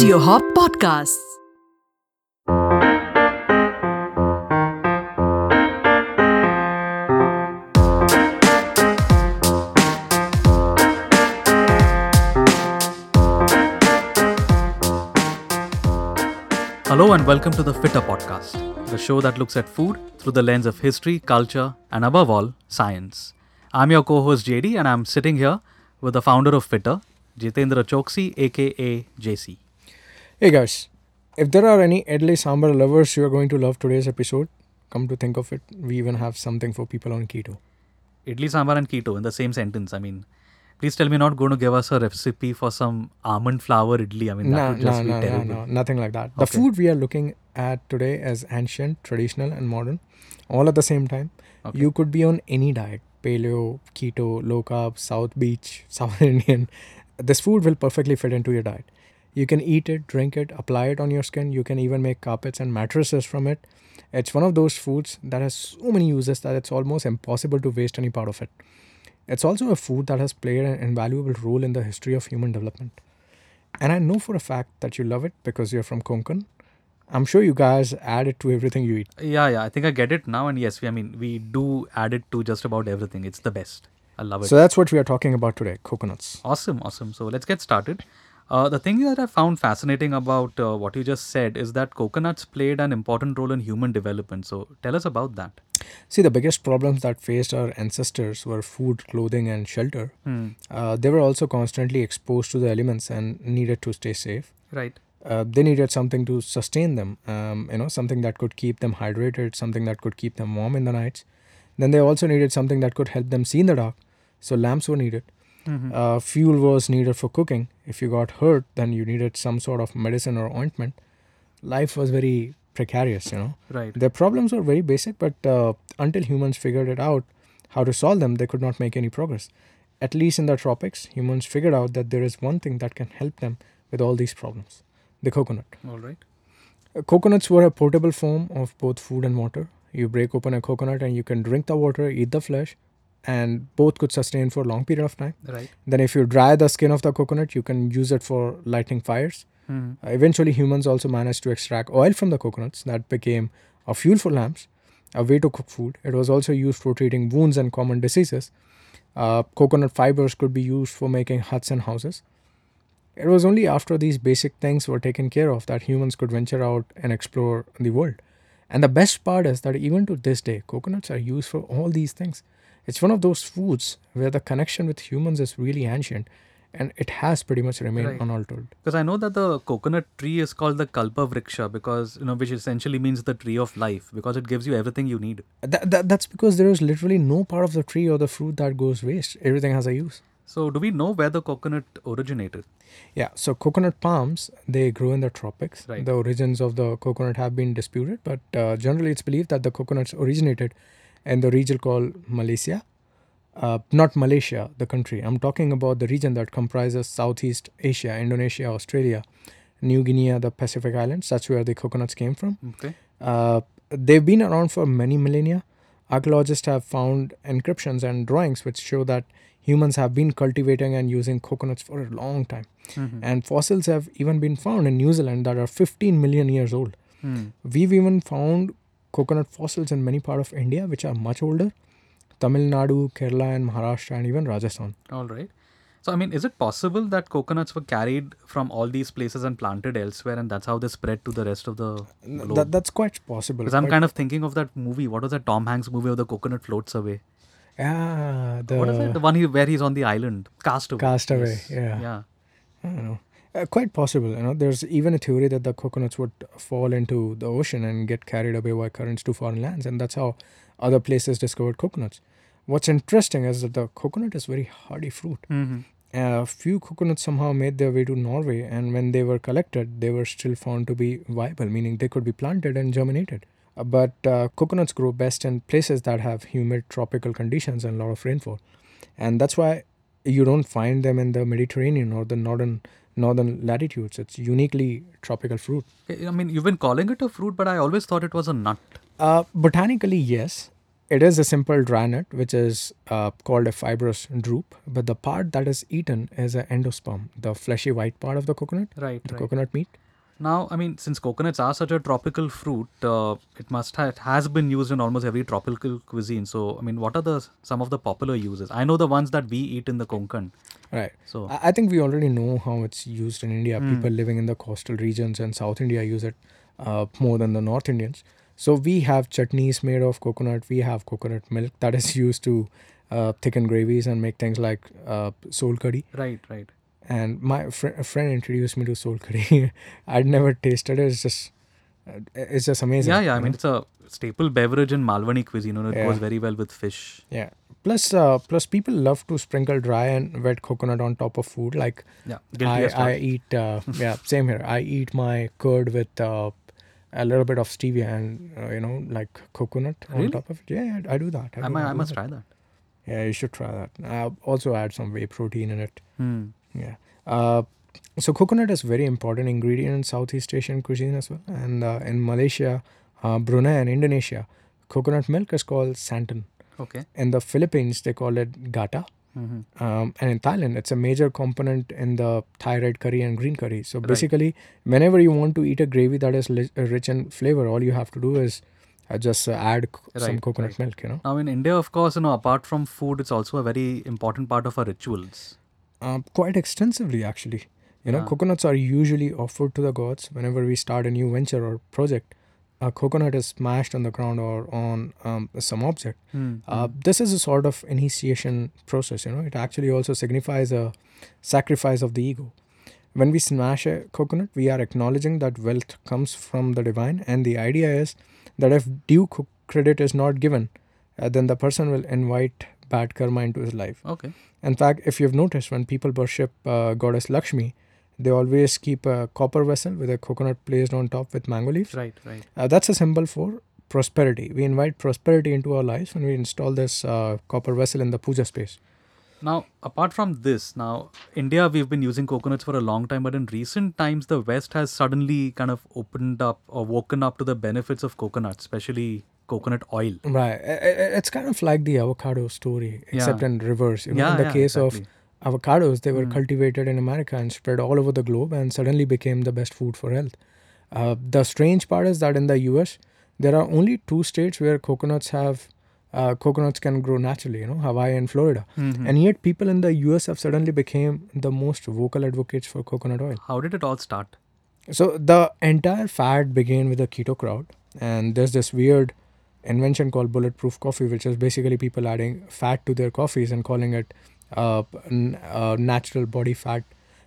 Audio Hop Podcasts. Hello and welcome to the Fittr Podcast, the show that looks at food through the lens of history, culture, and above all, science. I'm your co host JD, and I'm sitting here with the founder of Fittr, Jitendra Chouksey, aka JC. Hey guys, if there are any Idli Sambar lovers, you are going to love today's episode. Come to think of it, we even have something for people on keto. Idli sambar and keto in the same sentence. I mean, please tell me you're not going to give us a recipe for some almond flour idli. I mean, that No, would just no, be no, no, terrible. no, nothing like that. The Okay. food we are looking at today is ancient, traditional, and modern, all at the same time. Okay. You could be on any diet paleo, keto, low carb, South Beach, South Indian. This food will perfectly fit into your diet. You can eat it, drink it, apply it on your skin. You can even make carpets and mattresses from it. It's one of those foods that has so many uses that it's almost impossible to waste any part of it. It's also a food that has played an invaluable role in the history of human development. And I know for a fact that you love it because you're from Konkan. I'm sure you guys add it to everything you eat. Yeah, yeah, I think I get it now. And yes, we, I mean, we do add it to just about everything. It's the best. I love it. So that's what we are talking about today coconuts. Awesome, awesome. So let's get started. Uh, the thing that I found fascinating about uh, what you just said is that coconuts played an important role in human development. So tell us about that. See, the biggest problems that faced our ancestors were food, clothing, and shelter. Hmm. Uh, they were also constantly exposed to the elements and needed to stay safe. Right. Uh, they needed something to sustain them, um, you know, something that could keep them hydrated, something that could keep them warm in the nights. Then they also needed something that could help them see in the dark. So lamps were needed. Mhm. Uh, fuel was needed for cooking. If you got hurt, then you needed some sort of medicine or ointment. Life was very precarious, you know. Right. Their problems were very basic, but uh, until humans figured it out how to solve them, they could not make any progress. At least in the tropics, humans figured out that there is one thing that can help them with all these problems the coconut. All right. Uh, Coconuts were a portable form of both food and water. You break open a coconut and you can drink the water, eat the flesh, and both could sustain for a long period of time. Right. Then, if you dry the skin of the coconut, you can use it for lighting fires. Mhm. Uh, eventually, humans also managed to extract oil from the coconuts that became a fuel for lamps, a way to cook food. It was also used for treating wounds and common diseases. Uh, coconut fibers could be used for making huts and houses. It was only after these basic things were taken care of that humans could venture out and explore the world. And the best part is that even to this day, coconuts are used for all these things. It's one of those foods where the connection with humans is really ancient and it has pretty much remained Right. unaltered. Because I know that the coconut tree is called the Kalpa Vriksha because, you know, which essentially means the tree of life because it gives you everything you need. That, that, that's because there is literally no part of the tree or the fruit that goes waste. Everything has a use. So, do we know where the coconut originated? Yeah, so coconut palms, they grow in the tropics. Right. The origins of the coconut have been disputed, but uh, generally it's believed that the coconuts originated in the region called Malesia. Uh, not Malaysia, the country. I'm talking about the region that comprises Southeast Asia, Indonesia, Australia, New Guinea, the Pacific Islands. That's where the coconuts came from. Okay. Uh, they've been around for many millennia. Archaeologists have found inscriptions and drawings which show that humans have been cultivating and using coconuts for a long time. Mhm. And fossils have even been found in New Zealand that are 15 million years old. Hmm. We've even found coconut fossils in many parts of India which are much older. Tamil Nadu, Kerala, and Maharashtra, and even Rajasthan. All right. So, I mean, is it possible that coconuts were carried from all these places and planted elsewhere, and that's how they spread to the rest of the globe? That, that's quite possible. Because I'm kind of thinking of that movie. What was that Tom Hanks movie where the coconut floats away? Yeah, the what is it? The one he, where he's on the island, Castaway. Castaway, Yes. yeah. Yeah. I don't know. Uh, quite possible, you know. There's even a theory that the coconuts would fall into the ocean and get carried away by currents to foreign lands, and that's how other places discovered coconuts. What's interesting is that the coconut is very hardy fruit. hmm A few coconuts somehow made their way to Norway, and when they were collected, they were still found to be viable, meaning they could be planted and germinated. Uh, But uh, coconuts grow best in places that have humid tropical conditions and a lot of rainfall, and that's why you don't find them in the Mediterranean or the northern northern latitudes. It's uniquely tropical fruit. I mean, you've been calling it a fruit, but I always thought it was a nut. Uh, botanically, yes, it is a simple dry nut, which is uh, called a fibrous drupe. But the part that is eaten is an endosperm, the fleshy white part of the coconut, Right, the right. coconut meat. Now, I mean, since coconuts are such a tropical fruit, uh, it must ha- it has been used in almost every tropical cuisine. So, I mean, what are the some of the popular uses? I know the ones that we eat in the Konkan. Right. So, I I think we already know how it's used in India. Hmm. People living in the coastal regions and South India use it uh, more than the North Indians. So we have chutneys made of coconut. We have coconut milk that is used to uh, thicken gravies and make things like uh, sol kadhi. right, right. And my fr- a friend introduced me to sol kadhi. I'd never tasted it. It's just, uh, it's just amazing. Yeah, yeah. I mean, know? it's a staple beverage in Malwani cuisine. You know, it Yeah. goes very well with fish. yeah. Plus, uh, plus people love to sprinkle dry and wet coconut on top of food. Like Yeah, I, I eat uh, yeah same here i eat my curd with uh, a little bit of stevia and uh, you know like coconut Really? on top of it yeah, yeah i do that I, do, might, I do must that. try that. yeah you should try that i'll also add some whey protein in it Hmm. Yeah uh, so coconut is very important ingredient in southeast asian cuisine as well and uh, in malaysia uh, brunei and indonesia coconut milk is called santan Okay. in the philippines they call it gata hmm um, and in Thailand, it's a major component in the Thai red curry and green curry. So Right. basically, whenever you want to eat a gravy that is li- uh, rich in flavor, all you have to do is uh, just uh, add c- some coconut right. milk. You know, Now, in India, of course, you know, apart from food, it's also a very important part of our rituals. Um, quite extensively actually. You know, Yeah. coconuts are usually offered to the gods whenever we start a new venture or project. A coconut is smashed on the ground or on um, some object. Hmm. Uh, this is a sort of initiation process, you know. It actually also signifies a sacrifice of the ego. When we smash a coconut, we are acknowledging that wealth comes from the divine, and the idea is that if due credit is not given, uh, then the person will invite bad karma into his life. Okay. In fact, if you've noticed, when people worship uh, goddess Lakshmi, they always keep a copper vessel with a coconut placed on top with mango leaves. Right, right. Uh, that's a symbol for prosperity. We invite prosperity into our lives when we install this uh, copper vessel in the puja space. Now, apart from this, now India, we've been using coconuts for a long time, but in recent times, the West has suddenly kind of opened up or woken up to the benefits of coconuts, especially coconut oil. Right. It's kind of like the avocado story, except Yeah. in reverse. You know, yeah, in the yeah, case exactly. of avocados, they were Mm. cultivated in America and spread all over the globe and suddenly became the best food for health. Uh, the strange part is that in the US, there are only two states where coconuts have uh, coconuts can grow naturally. You know, Hawaii and Florida. Mhm. And yet, people in the US have suddenly became the most vocal advocates for coconut oil. How did it all start? So the entire fad began with the keto crowd, and there's this weird invention called bulletproof coffee, which is basically people adding fat to their coffees and calling it uh, n- uh, natural body fat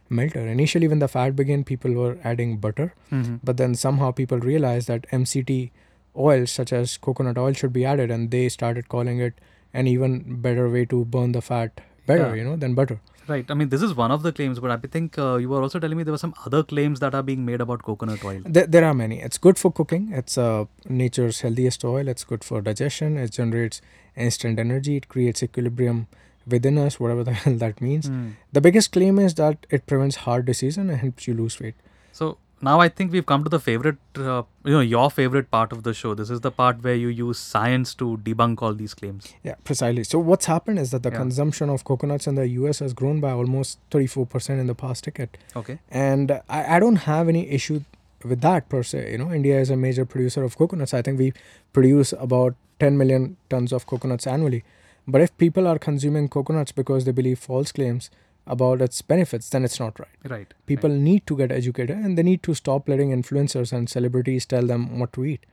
melter. Initially, when the fad began, people were adding butter, Mhm. but then somehow people realized that MCT oils, such as coconut oil, should be added, and they started calling it an even better way to burn the fat better, Yeah. you know, than butter. Right. I mean, this is one of the claims, but I think uh, you were also telling me there were some other claims that are being made about coconut oil. There, there are many. It's good for cooking. It's uh, nature's healthiest oil. It's good for digestion. It generates instant energy. It creates equilibrium within us, whatever the hell that means. Hmm. The biggest claim is that it prevents heart disease and helps you lose weight. So now I think we've come to the favorite, uh, you know, your favorite part of the show. This is the part where you use science to debunk all these claims. Yeah, precisely. So what's happened is that the Yeah. consumption of coconuts in the US has grown by almost 34% in the past decade. Okay. And I, I don't have any issue with that per se. You know, India is a major producer of coconuts. I think we produce about 10 million tons of coconuts annually. But if people are consuming coconuts because they believe false claims about its benefits, then it's not right. Right. People need to get educated and they need to stop letting influencers and celebrities tell them what to eat.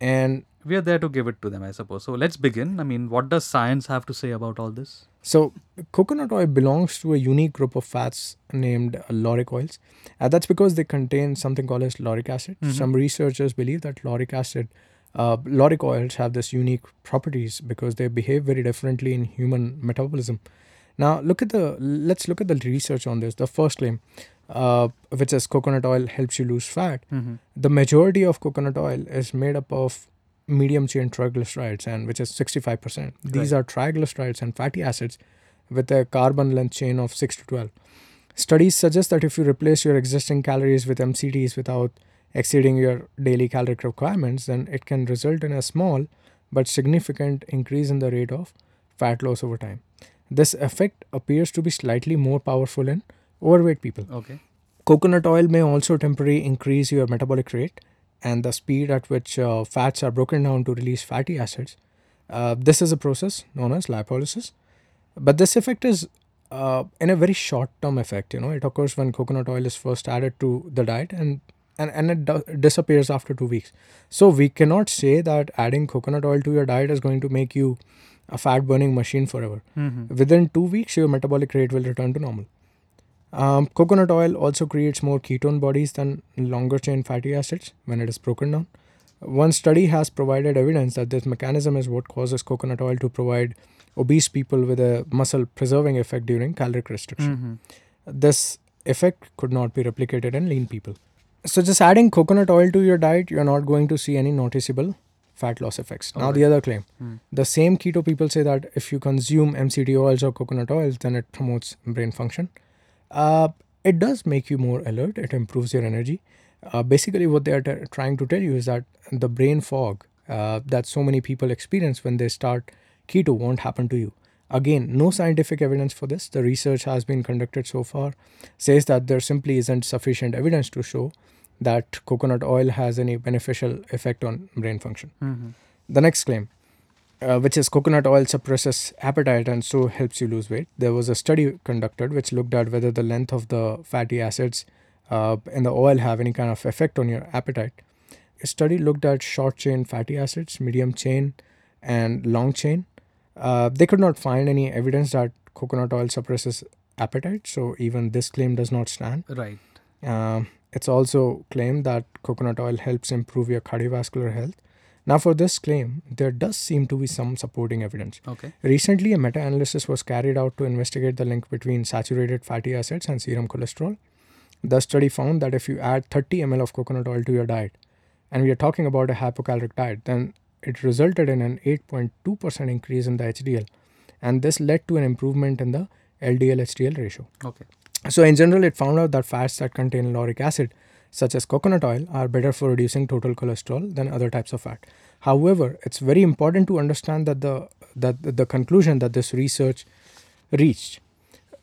And We are there to give it to them, I suppose. So let's begin. I mean, what does science have to say about all this? So, coconut oil belongs to a unique group of fats named uh, lauric oils. And that's because they contain something called as lauric acid. Mhm. Some researchers believe that lauric acid, uh, lauric oils have this unique properties because they behave very differently in human metabolism. Now, look at the let's look at the research on this. The first claim, uh, which is coconut oil helps you lose fat. Mm-hmm. The majority of coconut oil is made up of medium chain triglycerides and which is 65%. These Right. are triglycerides and fatty acids with a carbon length chain of 6 to 12. Studies suggest that if you replace your existing calories with MCTs without exceeding your daily caloric requirements, then it can result in a small but significant increase in the rate of fat loss over time. This effect appears to be slightly more powerful in overweight people. Okay. Coconut oil may also temporarily increase your metabolic rate and the speed at which uh, fats are broken down to release fatty acids. Uh, this is a process known as lipolysis. But this effect is uh, in a very short term effect. You know, it occurs when coconut oil is first added to the diet and and, and it do- disappears after two weeks. So we cannot say that adding coconut oil to your diet is going to make you a fat burning machine forever. Mm-hmm. Within two weeks, your metabolic rate will return to normal. Um, coconut oil also creates more ketone bodies than longer chain fatty acids when it is broken down. One study has provided evidence that this mechanism is what causes coconut oil to provide obese people with a muscle preserving effect during caloric restriction. Mm-hmm. This effect could not be replicated in lean people. So, just adding coconut oil to your diet, you're not going to see any noticeable fat loss effects. Now, the other claim Mm. the same keto people say that if you consume MCT oils or coconut oils, then it promotes brain function. Uh, it does make you more alert, it improves your energy. Uh, basically, what they are t- trying to tell you is that the brain fog uh, that so many people experience when they start keto won't happen to you. Again, no scientific evidence for this. The research has been conducted so far says that there simply isn't sufficient evidence to show that coconut oil has any beneficial effect on brain function. Mm-hmm. The next claim, uh, which is coconut oil suppresses appetite and so helps you lose weight. There was a study conducted which looked at whether the length of the fatty acids uh, in the oil have any kind of effect on your appetite. A study looked at short chain fatty acids, medium chain, and long chain. Uh, they could not find any evidence that coconut oil suppresses appetite, so even this claim does not stand. Right. Um, it's also claimed that coconut oil helps improve your cardiovascular health. Now, for this claim, there does seem to be some supporting evidence. Okay. Recently, a meta analysis was carried out to investigate the link between saturated fatty acids and serum cholesterol. The study found that if you add 30 ml of coconut oil to your diet, and we are talking about a hypocaloric diet, then it resulted in an 8.2% increase in the HDL. And this led to an improvement in the LDL HDL ratio. Okay. So, in general, it found out that fats that contain lauric acid, such as coconut oil, are better for reducing total cholesterol than other types of fat. However, it's very important to understand that the that the conclusion that this research reached.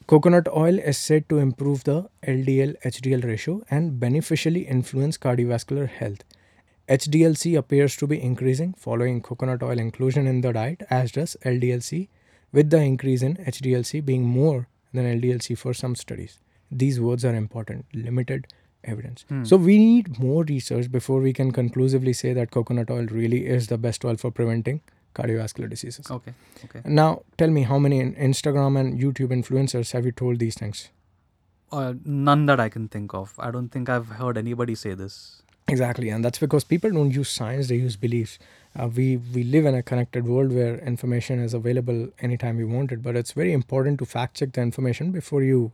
Coconut oil is said to improve the LDL HDL ratio and beneficially influence cardiovascular health. HDLC appears to be increasing following coconut oil inclusion in the diet, as does LDLC, with the increase in HDLC being more than LDLC for some studies. These words are important limited evidence. Hmm. So, we need more research before we can conclusively say that coconut oil really is the best oil for preventing cardiovascular diseases. Okay. Okay. Now, tell me how many Instagram and YouTube influencers have you told these things? Uh, none that I can think of. I don't think I've heard anybody say this. Exactly, and that's because people don't use science; they use beliefs. Uh, we we live in a connected world where information is available anytime we want it, but it's very important to fact check the information before you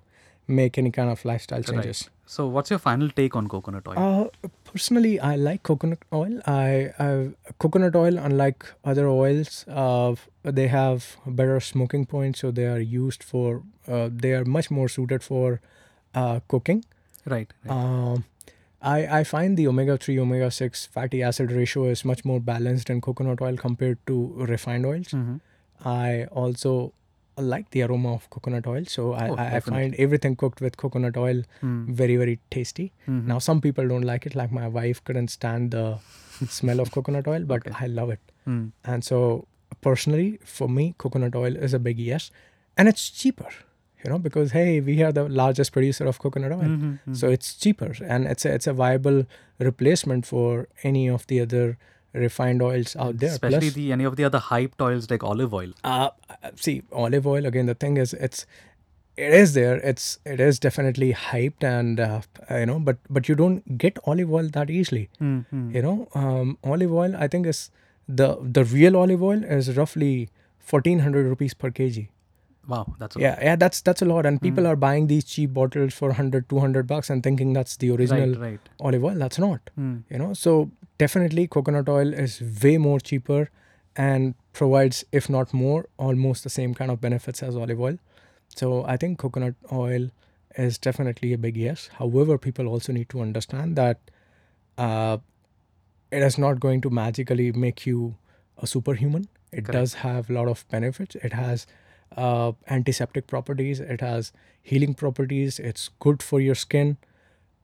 make any kind of lifestyle Right. changes. So, what's your final take on coconut oil? Uh, personally, I like coconut oil. I, I coconut oil, unlike other oils, uh, they have better smoking points, so they are used for. Uh, they are much more suited for uh, cooking. right. right. Um, I, I find the omega 3 omega 6 fatty acid ratio is much more balanced in coconut oil compared to refined oils. Mhm. I also like the aroma of coconut oil, so I, Oh, I, I find everything cooked with coconut oil Hmm. very, very tasty. Mhm. Now, some people don't like it, like my wife couldn't stand the smell of coconut oil, but Okay. I love it. Hmm. And so, personally, for me, coconut oil is a big yes. And it's cheaper, you know, because hey, we are the largest producer of coconut oil. Mhm, mhm. So it's cheaper and it's a, it's a viable replacement for any of the other refined oils out there. Especially Plus, the any of the other hyped oils like olive oil. uh, see, olive oil again. The thing is, it's it is there. It's it is definitely hyped and uh, you know, but but you don't get olive oil that easily. Mhm. You know, um, olive oil. I think is the the real olive oil is roughly fourteen hundred rupees per kg. Wow, that's a Yeah, yeah, that's that's a lot, and people Mm. are buying these cheap bottles for 100, 200 bucks and thinking that's the original right, right. olive oil. That's not. Hmm. you know so definitely coconut oil is way more cheaper and provides if not more almost the same kind of benefits as olive oil so i think coconut oil is definitely a big yes however people also need to understand that uh, it is not going to magically make you a superhuman. It Correct. does have a lot of benefits. It has uh, antiseptic properties. It has healing properties. It's good for your skin.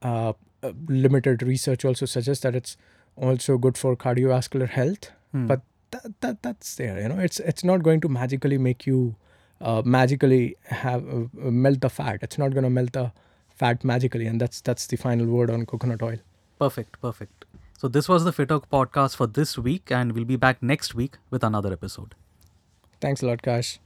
Uh, uh, limited research also suggests that it's also good for cardiovascular health. Hmm. But that, that that's there. You know, it's it's not going to magically make you uh, magically have uh, melt the fat. It's not going to melt the fat magically, and that's that's the final word on coconut oil. Perfect, perfect. So this was the Fit Talk podcast for this week, and we'll be back next week with another episode. Thanks a lot, Kash.